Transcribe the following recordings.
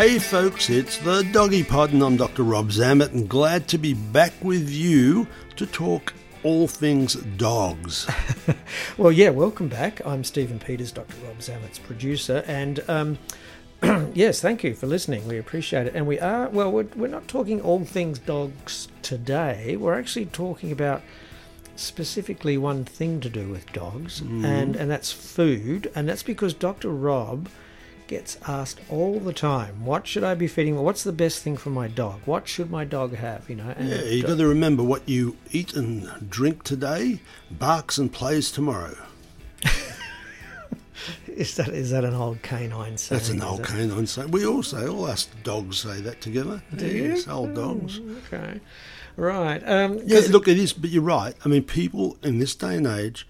Hey folks, it's the Doggy Pod and I'm Dr. Rob Zammit and glad to be back with you to talk all things dogs. Well, yeah, welcome back. I'm Stephen Peters, Dr. Rob Zammit's producer, and um, yes, thank you for listening. We appreciate it. And we are, well, we're, we're not talking all things dogs today. We're actually talking about specifically one thing to do with dogs, and, and that's food. And that's because Dr. Rob gets asked all the time, what should I be feeding? What's the best thing for my dog? What should my dog have? You know, and Yeah, you got to remember what you eat and drink today barks and plays tomorrow. is that is that an old canine saying? That's an old canine saying. We all say, all us dogs say that together. Do you? Yes, old dogs. Okay, right. Um, Yeah, look, it is, but you're right. I mean, people in this day and age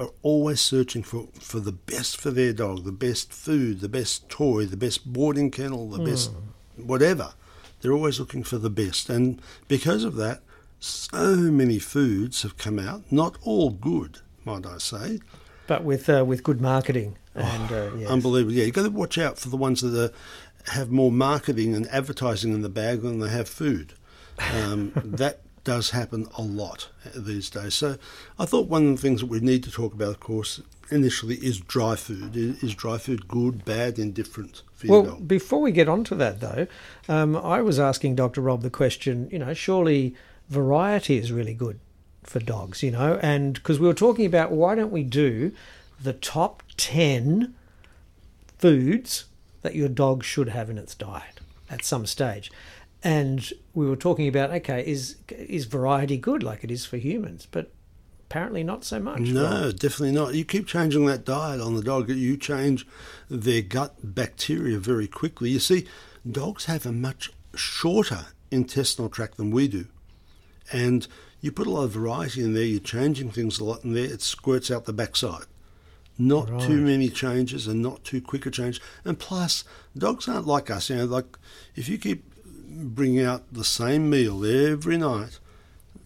are always searching for, for the best for their dog, the best food, the best toy, the best boarding kennel, the best whatever. They're always looking for the best. And because of that, so many foods have come out, not all good, might I say. but with uh, with good marketing and uh, yes. Unbelievable. Yeah, you've got to watch out for the ones that are, have more marketing and advertising in the bag than they have food. Um, that does happen a lot these days. So I thought one of the things that we need to talk about, of course, initially is dry food. Is dry food good, bad, indifferent for Well, dog? before we get on to that, though, um, I was asking Dr. Rob the question. You know, surely variety is really good for dogs. You know, and because we were talking about why don't we do the top ten foods that your dog should have in its diet at some stage. And we were talking about okay, is is variety good like it is for humans? But apparently not so much. No, right? definitely not. You keep changing that diet on the dog, you change their gut bacteria very quickly. You see, dogs have a much shorter intestinal tract than we do. And you put a lot of variety in there, you're changing things a lot in there, it squirts out the backside. Not too many changes and not too quick a change. And plus, dogs aren't like us. You know, like if you keep bringing out the same meal every night,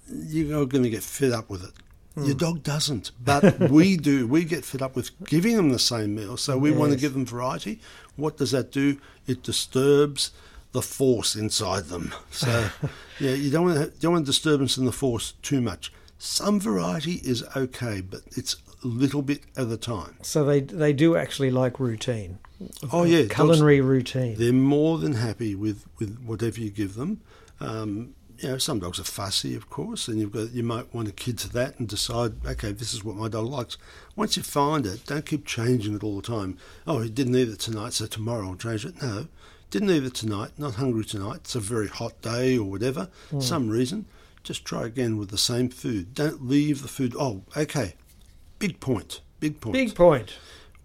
you're going to get fed up with it. Your hmm. dog doesn't, but we do. We get fed up with giving them the same meal, so we want to give them variety. What does that do? It disturbs the force inside them. So, yeah, you don't want to, don't want disturbance in the force too much. Some variety is okay, but it's a little bit at a time. So they they do actually like routine. Oh yeah, dogs- culinary routine. They're more than happy with, with whatever you give them. Um, you know, some dogs are fussy, of course, and you've got you might want to kid to that and decide, okay, this is what my dog likes. Once you find it, don't keep changing it all the time. Oh, he didn't eat it tonight, so tomorrow I'll change it. No, didn't eat it tonight, not hungry tonight. It's a very hot day or whatever, some reason. just try again with the same food. Don't leave the food. Oh, okay. Big point. Big point. Big point.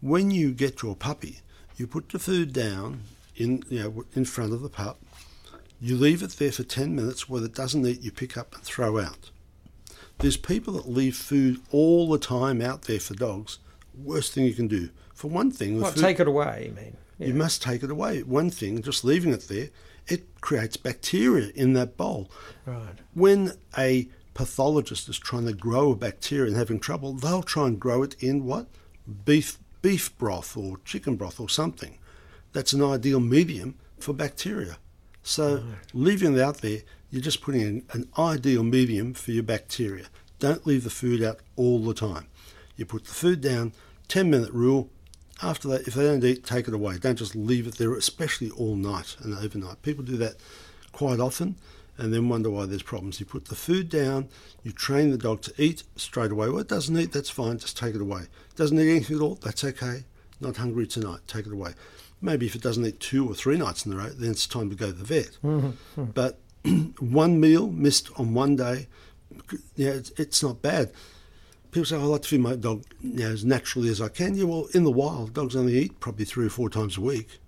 When you get your puppy, you put the food down in you know in front of the pup. You leave it there for ten minutes. What it doesn't eat, you pick up and throw out. There's people that leave food all the time out there for dogs. Worst thing you can do. For one thing, What, food- take it away, you mean? you must take it away. One thing, just leaving it there, it creates bacteria in that bowl. Right. When a pathologist is trying to grow a bacteria and having trouble, they'll try and grow it in what? Beef beef broth or chicken broth or something. That's an ideal medium for bacteria. So leaving it out there, you're just putting in an ideal medium for your bacteria. Don't leave the food out all the time. You put the food down, 10 minute rule. After that, if they don't eat, take it away. Don't just leave it there, especially all night and overnight. People do that quite often and then wonder why there's problems. You put the food down, you train the dog to eat straight away. Well, it doesn't eat, that's fine, just take it away. Doesn't eat anything at all, that's okay. Not hungry tonight, take it away. Maybe if it doesn't eat two or three nights in a row, then it's time to go to the vet. Mm-hmm, mm-hmm. But one meal missed on one day, yeah, it's, it's not bad. People say, "Oh, I like to feed my dog you know, as naturally as I can. Yeah, well, in the wild, dogs only eat probably three or four times a week.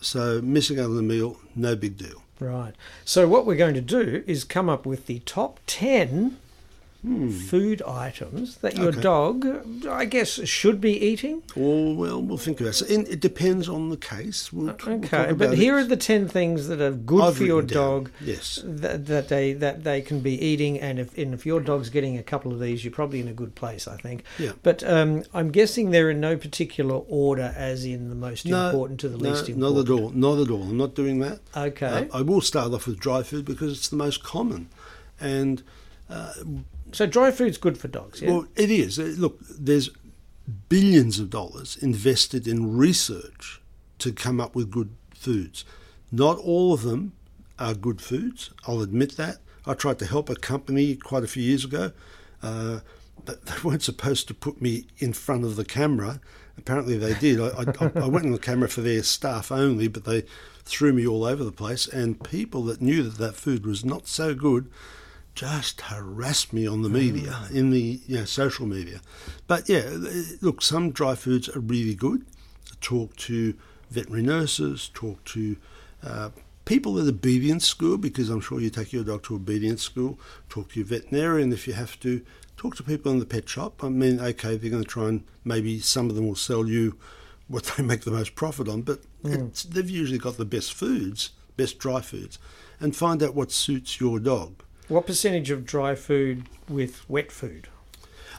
So missing out on the meal, no big deal. Right. So what we're going to do is come up with the top 10 food items that your Hmm. Okay. dog, I guess, should be eating. Or, well, we'll think about it. So, it depends on the case. We'll, we'll Okay, talk but here it. are the 10 things that are good I've for your down. dog. Yes. That, that they that they can be eating, and if and if your dog's getting a couple of these, you're probably in a good place, I think. Yeah. But um, I'm guessing they're in no particular order, as in the most important to the no, least Not at all. Not at all. I'm not doing that. Okay. Uh, I will start off with dry food because it's the most common. And, So dry food's good for dogs. Yeah. well, it is. Uh, Look, there's billions of dollars invested in research to come up with good foods. Not all of them are good foods. I'll admit that. I tried to help a company quite a few years ago. Uh, but they weren't supposed to put me in front of the camera. Apparently they did. I, I, I went on the camera for their staff only, but they threw me all over the place. And people that knew that that food was not so good just harassed me on the media, in the you know, social media. But yeah, look, some dry foods are really good. Talk to veterinary nurses, talk to uh, people at obedience school, because I'm sure you take your dog to obedience school. Talk to your veterinarian if you have to. Talk to people in the pet shop. I mean, okay, they're going to try and maybe some of them will sell you what they make the most profit on, but it's, they've usually got the best foods, best dry foods, and find out what suits your dog. What percentage of dry food with wet food?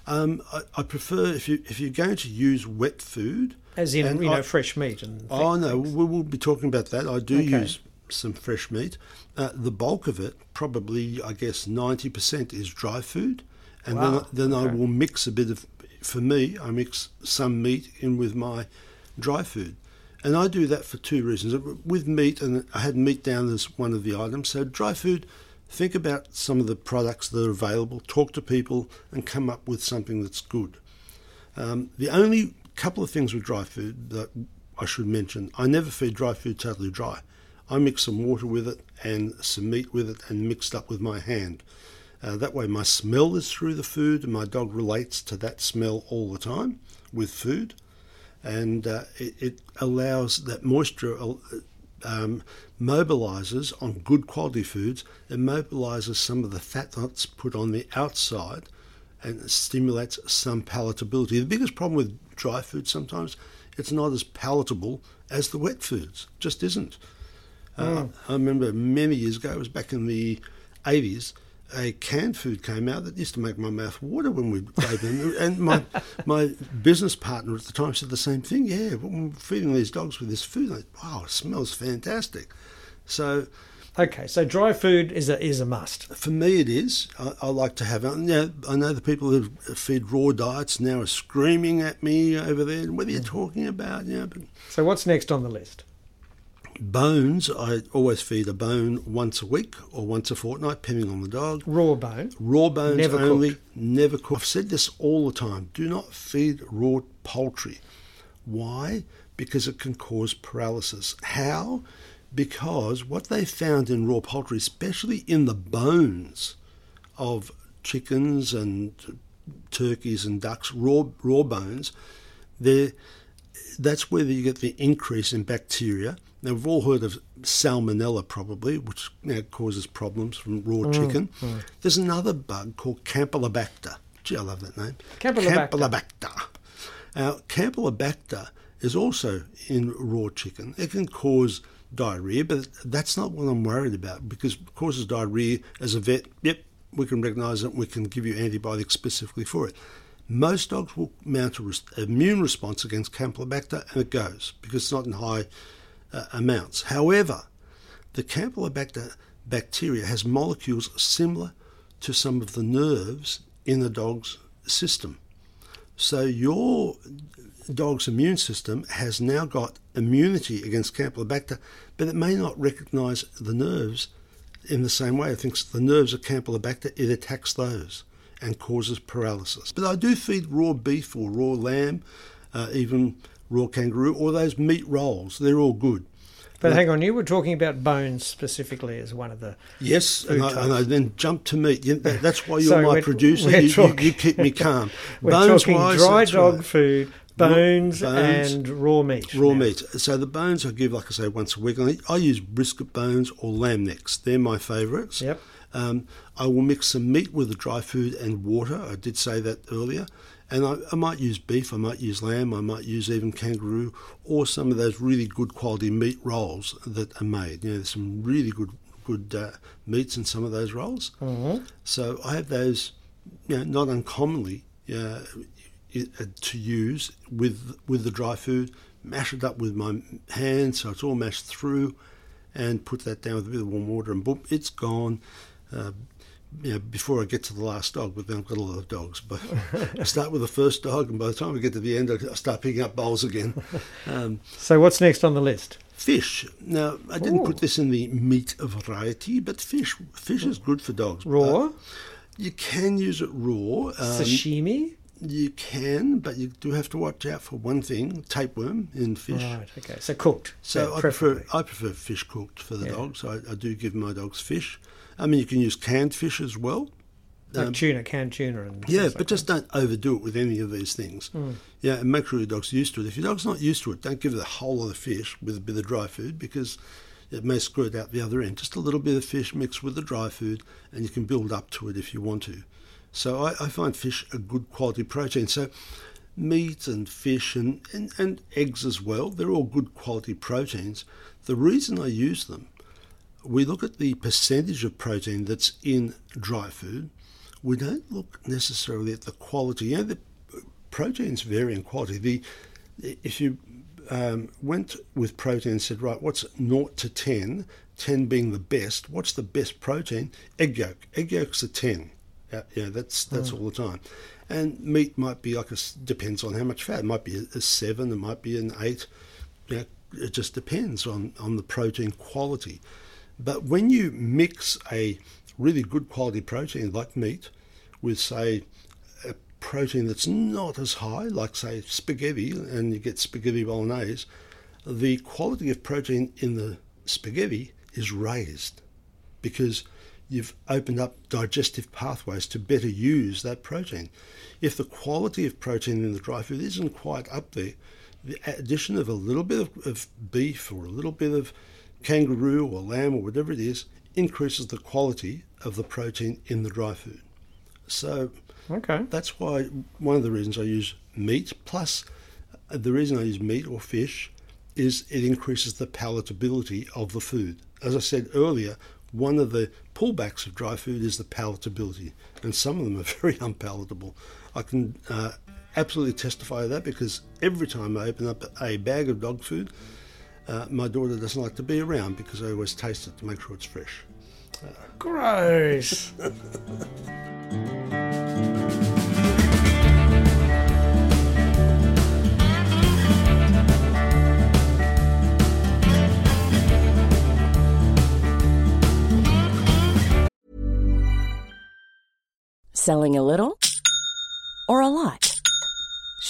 Um, I, I prefer if you if you're going to use wet food, As in, you know, fresh meat and. Oh thi- no, things. we will be talking about that. I do Okay. use some fresh meat. Uh, the bulk of it, probably, I guess, ninety percent is dry food, and Wow, then then I will mix a bit of. For me, I mix some meat in with my dry food, and I do that for two reasons. With meat, and I had meat down as one of the items. So dry food. Think about some of the products that are available. Talk to people, and come up with something that's good. Um, the only couple of things with dry food that I should mention I never feed dry food totally dry. I mix some water with it and some meat with it and mixed up with my hand. Uh, that way, my smell is through the food, and my dog relates to that smell all the time with food, and uh, it, it allows that moisture. Um, mobilizes on good quality foods, it mobilizes some of the fat that's put on the outside and stimulates some palatability. The biggest problem with dry food sometimes it's not as palatable as the wet foods. Just isn't. Uh, I remember many years ago, it was back in the 80s, a canned food came out that used to make my mouth water when we gave them. And my my business partner at the time said the same thing. Yeah, when we're feeding these dogs with this food, like, wow, it smells fantastic. So Okay, so dry food is a is a must. for me, it is. I, I like to have it. You know, I know the people who feed raw diets now are screaming at me over there. What are you talking about? You know, but So what's next on the list? Bones, I always feed a bone once a week or once a fortnight, depending on the dog. Raw bone. Raw bones Never only, cooked. never cooked. I've said this all the time. Do not feed raw poultry. Why? Because it can cause paralysis. How? Because what they found in raw poultry, especially in the bones, of chickens and turkeys and ducks, raw raw bones, there that's where you get the increase in bacteria. Now we've all heard of salmonella, probably, which now causes problems from raw Mm, chicken. There's another bug called Campylobacter. Gee, I love that name. Campylobacter. Campylobacter. Now, Campylobacter is also in raw chicken. It can cause diarrhea, but that's not what I'm worried about because it causes diarrhea as a vet. Yep, we can recognise it. We can give you antibiotics specifically for it. Most dogs will mount an immune response against Campylobacter, and it goes because it's not in high uh, amounts. However, the Campylobacter bacteria has molecules similar to some of the nerves in the dog's system. So your dog's immune system has now got immunity against Campylobacter, but it may not recognise the nerves in the same way. It thinks the nerves of Campylobacter, it attacks those and causes paralysis. But I do feed raw beef or raw lamb, uh, even raw kangaroo, or those meat rolls. They're all good. But hang on, you were talking about bones specifically as one of the. Yes, and I, and I then jumped to meat. You- that- That's why you're So my producer. You, you- you keep me calm. We're Bones talking wise, dry dog right. food, bones, bones, and raw meat. Raw now. meat. So the bones I give, like I say, once a week. I, I use brisket bones or lamb necks. They're my favourites. Yep. Um, I will mix some meat with the dry food and water. I did say that earlier. And I, I might use beef, I might use lamb, I might use even kangaroo, or some of those really good quality meat rolls that are made. You know, there's some really good good uh, meats in some of those rolls. Mm-hmm. So I have those, you know, not uncommonly uh, uh, to use with with the dry food. Mash it up with my hands, so it's all mashed through, and put that down with a bit of warm water, and boom, it's gone. Uh, you know, before I get to the last dog, but then I've got a lot of dogs. But I start with the first dog, and by the time we get to the end, I start picking up bowls again. Um, So what's next on the list? fish. Now, I didn't Ooh. put this in the meat variety, but fish. Fish is good for dogs. Raw, you can use it raw. Um, sashimi. you can, but you do have to watch out for one thing: tapeworm in fish. Right. Okay. So cooked. So yeah, I prefer. I prefer fish cooked for the Yeah. dogs. I, I do give my dogs fish. I mean, you can use canned fish as well. like um, tuna, canned tuna, and Yeah, but like just don't overdo it with any of these things. Hmm. Yeah, and make sure your dog's used to it. If your dog's not used to it, don't give it a whole lot of fish with a bit of dry food because it may screw it out the other end. Just a little bit of fish mixed with the dry food, and you can build up to it if you want to. So I, I find fish a good quality protein. So meat and fish and, and, and eggs as well, they're all good quality proteins. The reason I use them we look at the percentage of protein that's in dry food. We don't look necessarily at the quality. You know, the proteins vary in quality. The if you um, went with protein and said, right, what's 0 to 10, 10 being the best, what's the best protein? Egg yolk. Egg yolk's a 10. Yeah, yeah that's that's all the time. And meat might be like a, depends on how much fat. It might be a, a 7, it might be an 8. Yeah, it just depends on, on the protein quality. But when you mix a really good quality protein like meat with, say, a protein that's not as high, like, say, spaghetti, and you get spaghetti bolognese, the quality of protein in the spaghetti is raised because you've opened up digestive pathways to better use that protein. If the quality of protein in the dry food isn't quite up there, the addition of a little bit of, of beef or a little bit of kangaroo or lamb or whatever it is increases the quality of the protein in the dry food. So Okay. that's why one of the reasons I use meat, plus uh, the reason I use meat or fish, is it increases the palatability of the food. As I said earlier, one of the pullbacks of dry food is the palatability, and some of them are very unpalatable. I can uh, absolutely testify to that because every time I open up a bag of dog food, uh, my daughter doesn't like to be around because I always taste it to make sure it's fresh. Gross. Selling a little or a lot?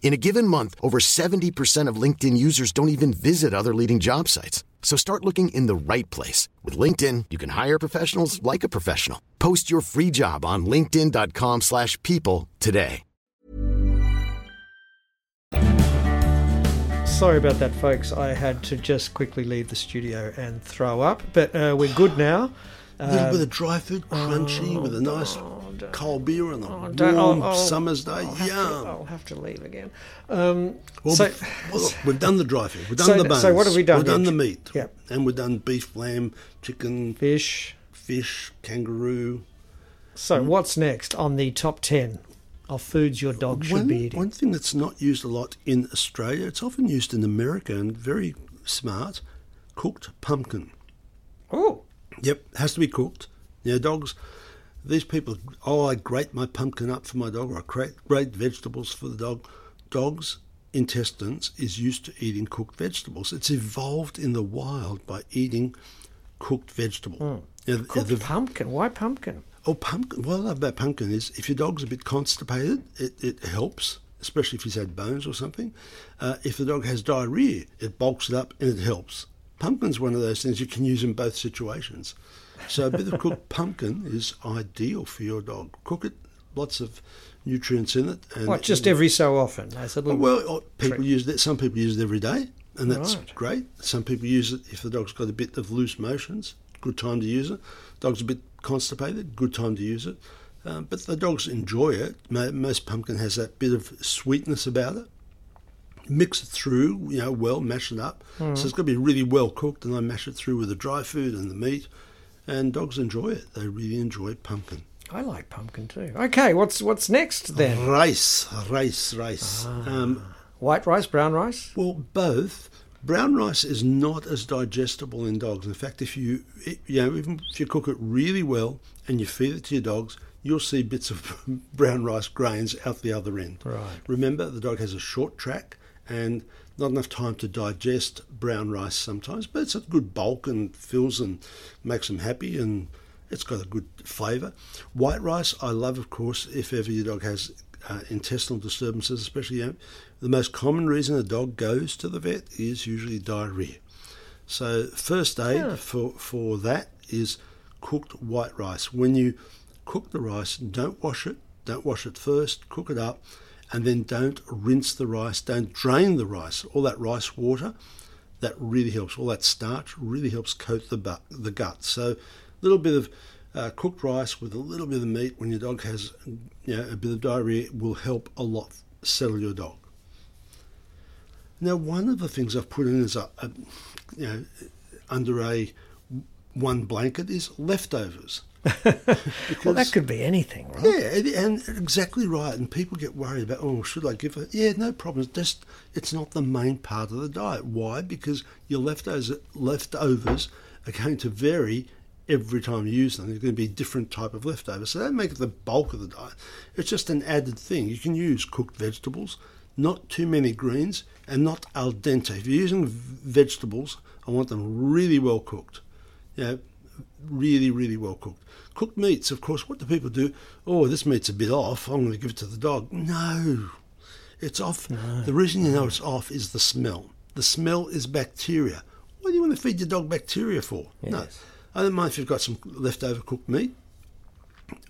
In a given month, over 70% of LinkedIn users don't even visit other leading job sites. So start looking in the right place. With LinkedIn, you can hire professionals like a professional. Post your free job on linkedin.com slash people today. Sorry about that, folks. I had to just quickly leave the studio and throw up, but uh, we're good now. A little Um, bit of dry food, crunchy, with a nice cold beer on a oh, warm I'll- I'll- summer's day. I'll have, to, Yum. I'll have to leave again. Um, Well, so, well, look, we've done the dry food. We've done So- the bones. so what have we done We've done the meat. Yep. And we've done beef, lamb, chicken, fish. fish, kangaroo. So, what's next on the top 10 of foods your dog should one, be eating? one thing that's not used a lot in Australia, it's often used in America and very smart, cooked pumpkin. Oh, Yep, has to be cooked. Now, dogs, these people, oh, I grate my pumpkin up for my dog, or I grate, grate vegetables for the dog. Dogs' intestines is used to eating cooked vegetables. It's evolved in the wild by eating cooked vegetable. Now, Hmm. cooked the- pumpkin. Why pumpkin? Oh, pumpkin. What I love about pumpkin is if your dog's a bit constipated, it, it helps, especially if he's had bones or something. Uh, if the dog has diarrhea, it bulks it up and it helps. Pumpkin's one of those things you can use in both situations. So a bit of cooked pumpkin is ideal for your dog. Cook it, lots of nutrients in it. And What, just every so often? As a little well, uh, people trick. use that. Some people use it every day, and that's Right. great. Some people use it if the dog's got a bit of loose motions. Good time to use it. Dog's a bit constipated. Good time to use it. Um, but the dogs enjoy it. Most pumpkin has that bit of sweetness about it. Mix it through, you know, well, mash it up. So it's got to be really well cooked, and I mash it through with the dry food and the meat. And dogs enjoy it. They really enjoy pumpkin. I like pumpkin too. Okay, what's what's next then? Rice, rice, rice. Um, White rice, brown rice? Well, both. Brown rice is not as digestible in dogs. In fact, if you it- you know even if you cook it really well and you feed it to your dogs, you'll see bits of brown rice grains out the other end. Right. Remember, the dog has a short track and not enough time to digest brown rice sometimes, but it's a good bulk and fills and makes them happy and it's got a good flavour. White rice, I love, of course, if ever your dog has uh, intestinal disturbances, especially you know, the most common reason a dog goes to the vet is usually diarrhea. So first aid for, for that is cooked white rice. When you cook the rice, don't wash it. Don't wash it first. Cook it up, and then don't rinse the rice. Don't drain the rice. All that rice water, that really helps. All that starch really helps coat the bu- the gut. So a little bit of uh, cooked rice with a little bit of meat when your dog has you know, a bit of diarrhea will help a lot settle your dog. Now, one of the things I've put in as a, a you know, under a one blanket is leftovers. Well, that could be anything, right? Yeah, and, exactly right. And people get worried about, oh, should I give it? Yeah, no problem. It's just it's not the main part of the diet. Why? Because your leftovers leftovers are going to vary every time you use them. There's going to be a different type of leftovers. So don't make it the bulk of the diet. It's just an added thing. You can use cooked vegetables, not too many greens, and not al dente. If you're using vegetables, I want them really well cooked. You know, really, really well cooked. Cooked meats, of course, what do people do? Oh, this meat's a bit off. I'm going to give it to the dog. No, it's off. The reason you know it's off is the smell. The smell is bacteria. What do you want to feed your dog bacteria for? No. I don't mind if you've got some leftover cooked meat.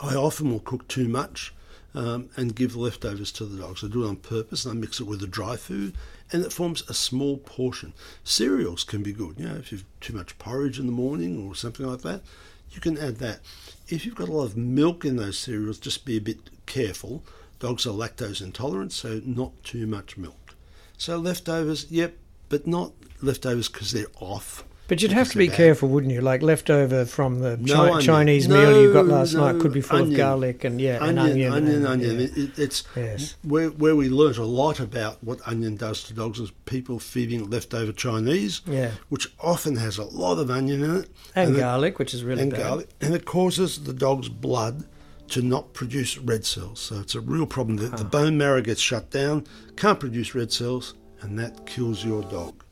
I often will cook too much um, and give leftovers to the dogs. I do it on purpose and I mix it with the dry food and it forms a small portion. Cereals can be good. You know, if you've too much porridge in the morning or something like that, you can add that. If you've got a lot of milk in those cereals, just be a bit careful. Dogs are lactose intolerant, so not too much milk. So leftovers, yep, but not leftovers because they're off. But you'd have to be careful, wouldn't you? Like leftover from the No Chi- Chinese No, meal you got last night could be full onion. of garlic and yeah, onion, and onion, onion, and, onion. yeah. It, it- it's Yes. where where we learnt a lot about what onion does to dogs is people feeding leftover Chinese, Yeah. which often has a lot of onion in it, And it- garlic, which is really and bad. garlic, and it causes the dog's blood to not produce red cells. So it's a real problem. The, the bone marrow gets shut down, can't produce red cells, and that kills your dog.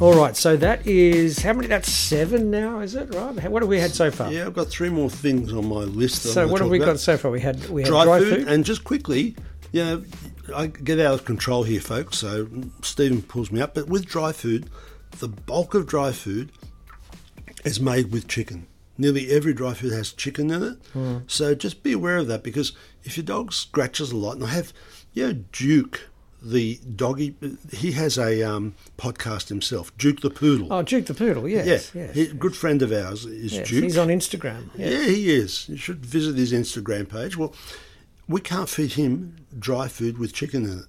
All right, so that is how many? That's seven now, is it? Right? What have we had so far? Yeah, I've got three more things on my list. So what have we about. got so far? We had we had dry, dry, food, food. and just quickly, you know, I get out of control here, folks. So Stephen pulls me up, but with dry food, the bulk of dry food is made with chicken. Nearly every dry food has chicken in it, Hmm. so just be aware of that because if your dog scratches a lot, and I have, you know, Duke. The doggy, he has a um, podcast himself, Duke the Poodle. oh, Duke the Poodle, yes, yeah, yes. he, good friend of ours is yes. Duke. He's on Instagram. Yeah, Yeah. he is. You should visit his Instagram page. Well, we can't feed him dry food with chicken in it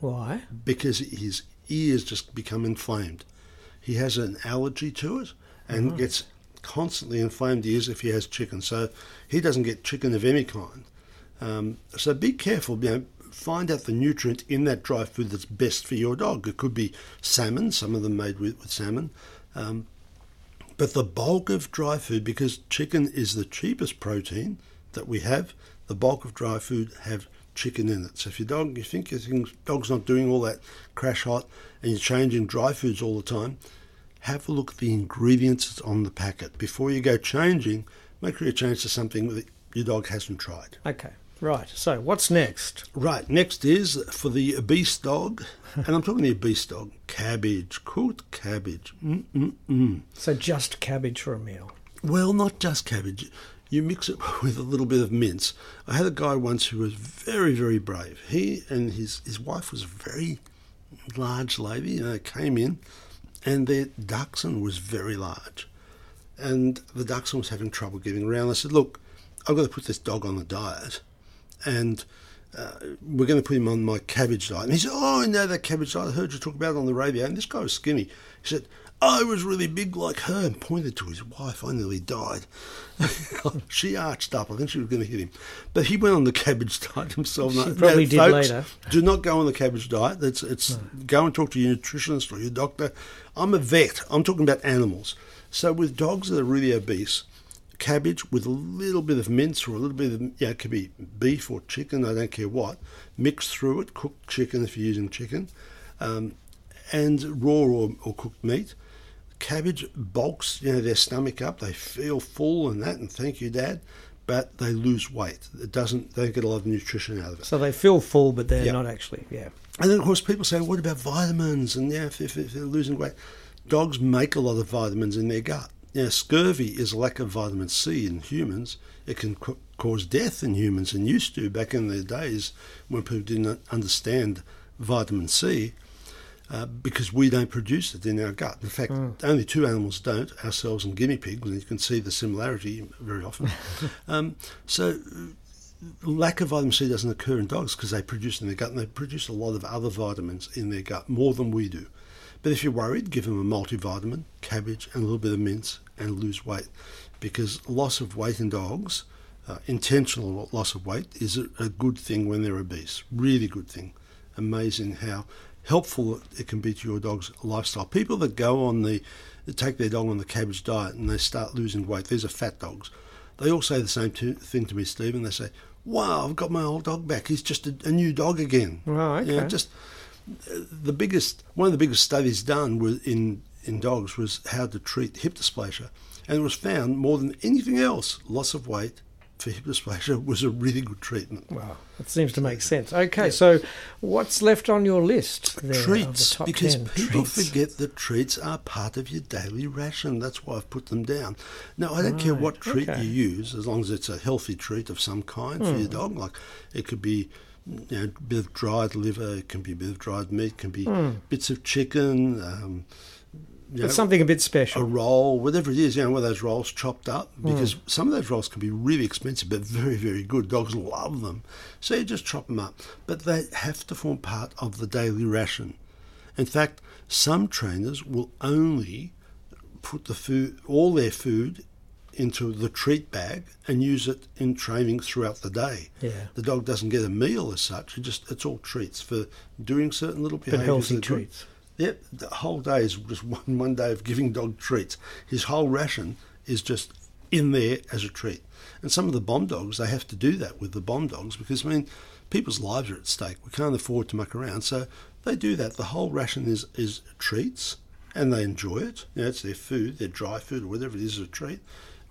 Why? because his ears just become inflamed. He has an allergy to it and gets constantly inflamed ears if he has chicken. So he doesn't get chicken of any kind. Um, so be careful. You know, find out the nutrient in that dry food that's best for your dog. It could be salmon. Some of them made with, with salmon. Um, but the bulk of dry food, because chicken is the cheapest protein that we have, the bulk of dry food have chicken in it. So if your dog, you think your dog's not doing all that crash hot, and you're changing dry foods all the time, have a look at the ingredients that's on the packet before you go changing. Make sure you change to something that your dog hasn't tried. Okay, right. So what's next? Right, next is for the obese dog, and I'm talking the obese dog, cabbage, cooked cabbage. Mm-mm-mm. So just cabbage for a meal. Well, not just cabbage. You mix it with a little bit of mince. I had a guy once who was very, very brave. He and his, his wife was a very large lady. You know, came in, and their dachshund was very large. And the dachshund was having trouble getting around. I said, Look, I've got to put this dog on the diet, and uh, we're going to put him on my cabbage diet. And he said, Oh, I know that cabbage diet. I heard you talk about it on the radio. And this guy was skinny. He said, I was really big like her and pointed to his wife. I nearly died. she arched up. I think she was going to hit him. But he went on the cabbage diet himself. She Now, probably did folks, later. Do not go on the cabbage diet. That's it's go and talk to your nutritionist or your doctor. I'm a vet. I'm talking about animals. So with dogs that are really obese, cabbage with a little bit of mince or a little bit of yeah, it could be beef or chicken. I don't care what. Mix through it. Cooked chicken if you're using chicken, um, and raw or, or cooked meat. Cabbage bulks, you know, their stomach up. They feel full and that, and thank you, Dad. But they lose weight. It doesn't. They don't get a lot of nutrition out of it. So they feel full, but they're Yeah. not actually. Yeah. And then, of course, people say, what about vitamins? And yeah, if, if, if they're losing weight, dogs make a lot of vitamins in their gut. Yeah, scurvy is a lack of vitamin C in humans. It can ca- cause death in humans and used to back in the days when people didn't understand vitamin C uh, because we don't produce it in our gut. In fact, only two animals don't, ourselves and guinea pigs, and you can see the similarity very often. um, so lack of vitamin C doesn't occur in dogs because they produce it in their gut and they produce a lot of other vitamins in their gut, more than we do. But if you're worried, give them a multivitamin, cabbage, and a little bit of mince and lose weight because loss of weight in dogs, uh, intentional loss of weight, is a, good thing when they're obese. Really good thing. Amazing how helpful it can be to your dog's lifestyle. People that go on the, take their dog on the cabbage diet and they start losing weight, these are fat dogs. They all say the same to, thing to me, Stephen. They say, "Wow, I've got my old dog back. He's just a, a new dog again." You know, okay. just the biggest one of the biggest studies done was in in dogs was how to treat hip dysplasia, and it was found more than anything else, loss of weight for hip dysplasia was a really good treatment. Wow, that seems to make sense. Okay, so what's left on your list there the treats top because 10 people treats? forget that treats are part of your daily ration. That's why I've put them down. Now I don't care what treat okay. you use, as long as it's a healthy treat of some kind for Hmm. your dog. Like it could be. You know, a bit of dried liver, it can be a bit of dried meat, it can be Hmm. bits of chicken, um, you know, something a bit special. a roll, whatever it is, you know, one of those rolls chopped up, Hmm. because some of those rolls can be really expensive, but very, very good. Dogs love them. So you just chop them up. But they have to form part of the daily ration. In fact, some trainers will only put the food, all their food, into the treat bag and use it in training throughout the day. Yeah. The dog doesn't get a meal as such. It just it's all treats for doing certain little But behaviours. healthy are good. treats. Yep, the whole day is just one, one day of giving dog treats. His whole ration is just in there as a treat. And some of the bomb dogs, they have to do that with the bomb dogs because, I mean, people's lives are at stake. We can't afford to muck around. So they do that. The whole ration is, is treats and they enjoy it. You know, it's their food, their dry food or whatever it is, is a treat.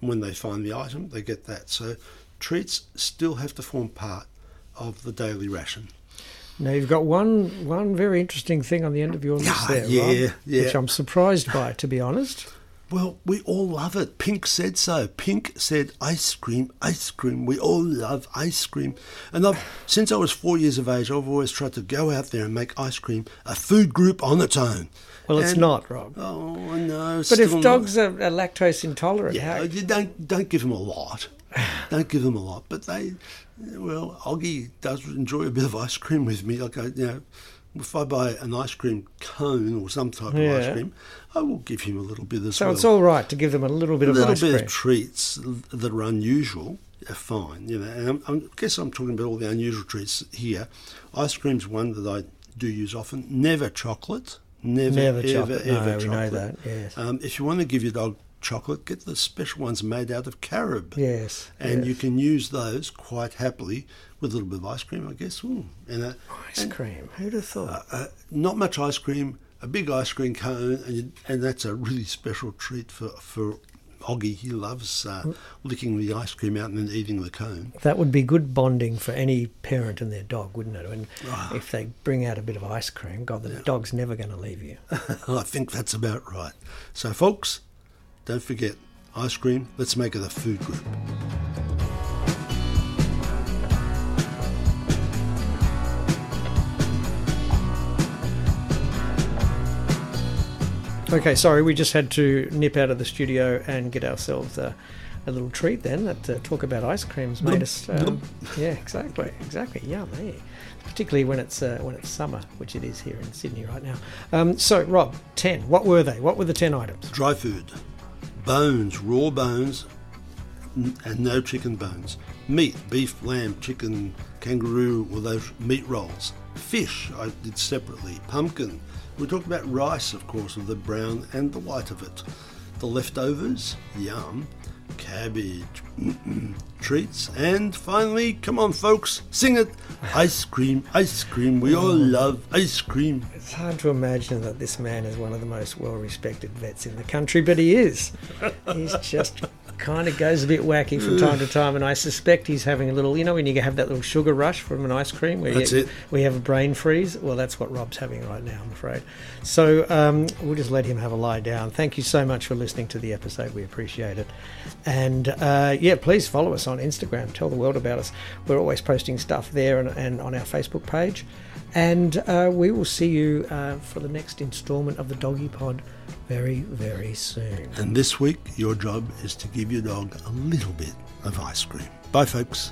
And when they find the item, they get that. So treats still have to form part of the daily ration. Now you've got one one very interesting thing on the end of your list Yeah, there, yeah, Rob, yeah. which I'm surprised by, to be honest. Well, we all love it. Pink said so. Pink said ice cream, ice cream. We all love ice cream. And I've, since I was four years of age, I've always tried to go out there and make ice cream a food group on its own. Well, it's And- not, Rob. Oh, no. But if still not. dogs are, are lactose intolerant, Yeah, how, you don't don't give them a lot. don't give them a lot. But they, well, Oggy does enjoy a bit of ice cream with me. Like I, you know, if I buy an ice cream cone or some type of ice cream, I will give him a little bit as so well. it's all right to give them a little bit of a of little ice bit cream. of treats that are unusual are fine. You know, and I'm, I'm, I guess I'm talking about all the unusual treats here. Ice cream's one that I do use often. Never chocolate. Never, Never ever, chocolate. ever No, we know that, yes. Um, if you want to give your dog chocolate, get the special ones made out of carob. Yes, And yes. you can use those quite happily with a little bit of ice cream, I guess. Ooh, and a, ice cream. Who'd have thought? uh, not much ice cream, a big ice cream cone, and, you, and that's a really special treat for, for Oggy. He loves uh, licking the ice cream out and then eating the cone. That would be good bonding for any parent and their dog, wouldn't it? And Ah. if they bring out a bit of ice cream, God, the dog's never going to leave you. I think that's about right. So, folks, don't forget ice cream. Let's make it a food group. Okay, sorry, we just had to nip out of the studio and get ourselves a, a little treat then. That uh, talk about ice creams made us. Um, yeah, exactly, exactly. Yummy, particularly when it's uh, when it's summer, which it is here in Sydney right now. Um, so, Rob, ten. What were they? What were the ten items? Dry food, bones, raw bones, and no chicken bones. Meat, beef, lamb, chicken, kangaroo, or those meat rolls. Fish, I did separately. Pumpkin. We talked about rice, of course, of the brown and the white of it. The leftovers, yum. Cabbage, treats, and finally, come on, folks, sing it. Ice cream, ice cream. We all mm. love ice cream. It's hard to imagine that this man is one of the most well-respected vets in the country, but he is. He's just kind of goes a bit wacky from time to time, and I suspect he's having a little. You know, when you have that little sugar rush from an ice cream, where That's you, we have a brain freeze. Well, that's what Rob's having right now, I'm afraid. So um, we'll just let him have a lie down. Thank you so much for listening to the episode. We appreciate it, and uh, yeah, please follow us on Instagram. Tell the world about us. We're always posting stuff there and, and on our Facebook page. And uh, we will see you uh, for the next instalment of the Doggy Pod very, very soon. And this week, your job is to give your dog a little bit of ice cream. Bye, folks.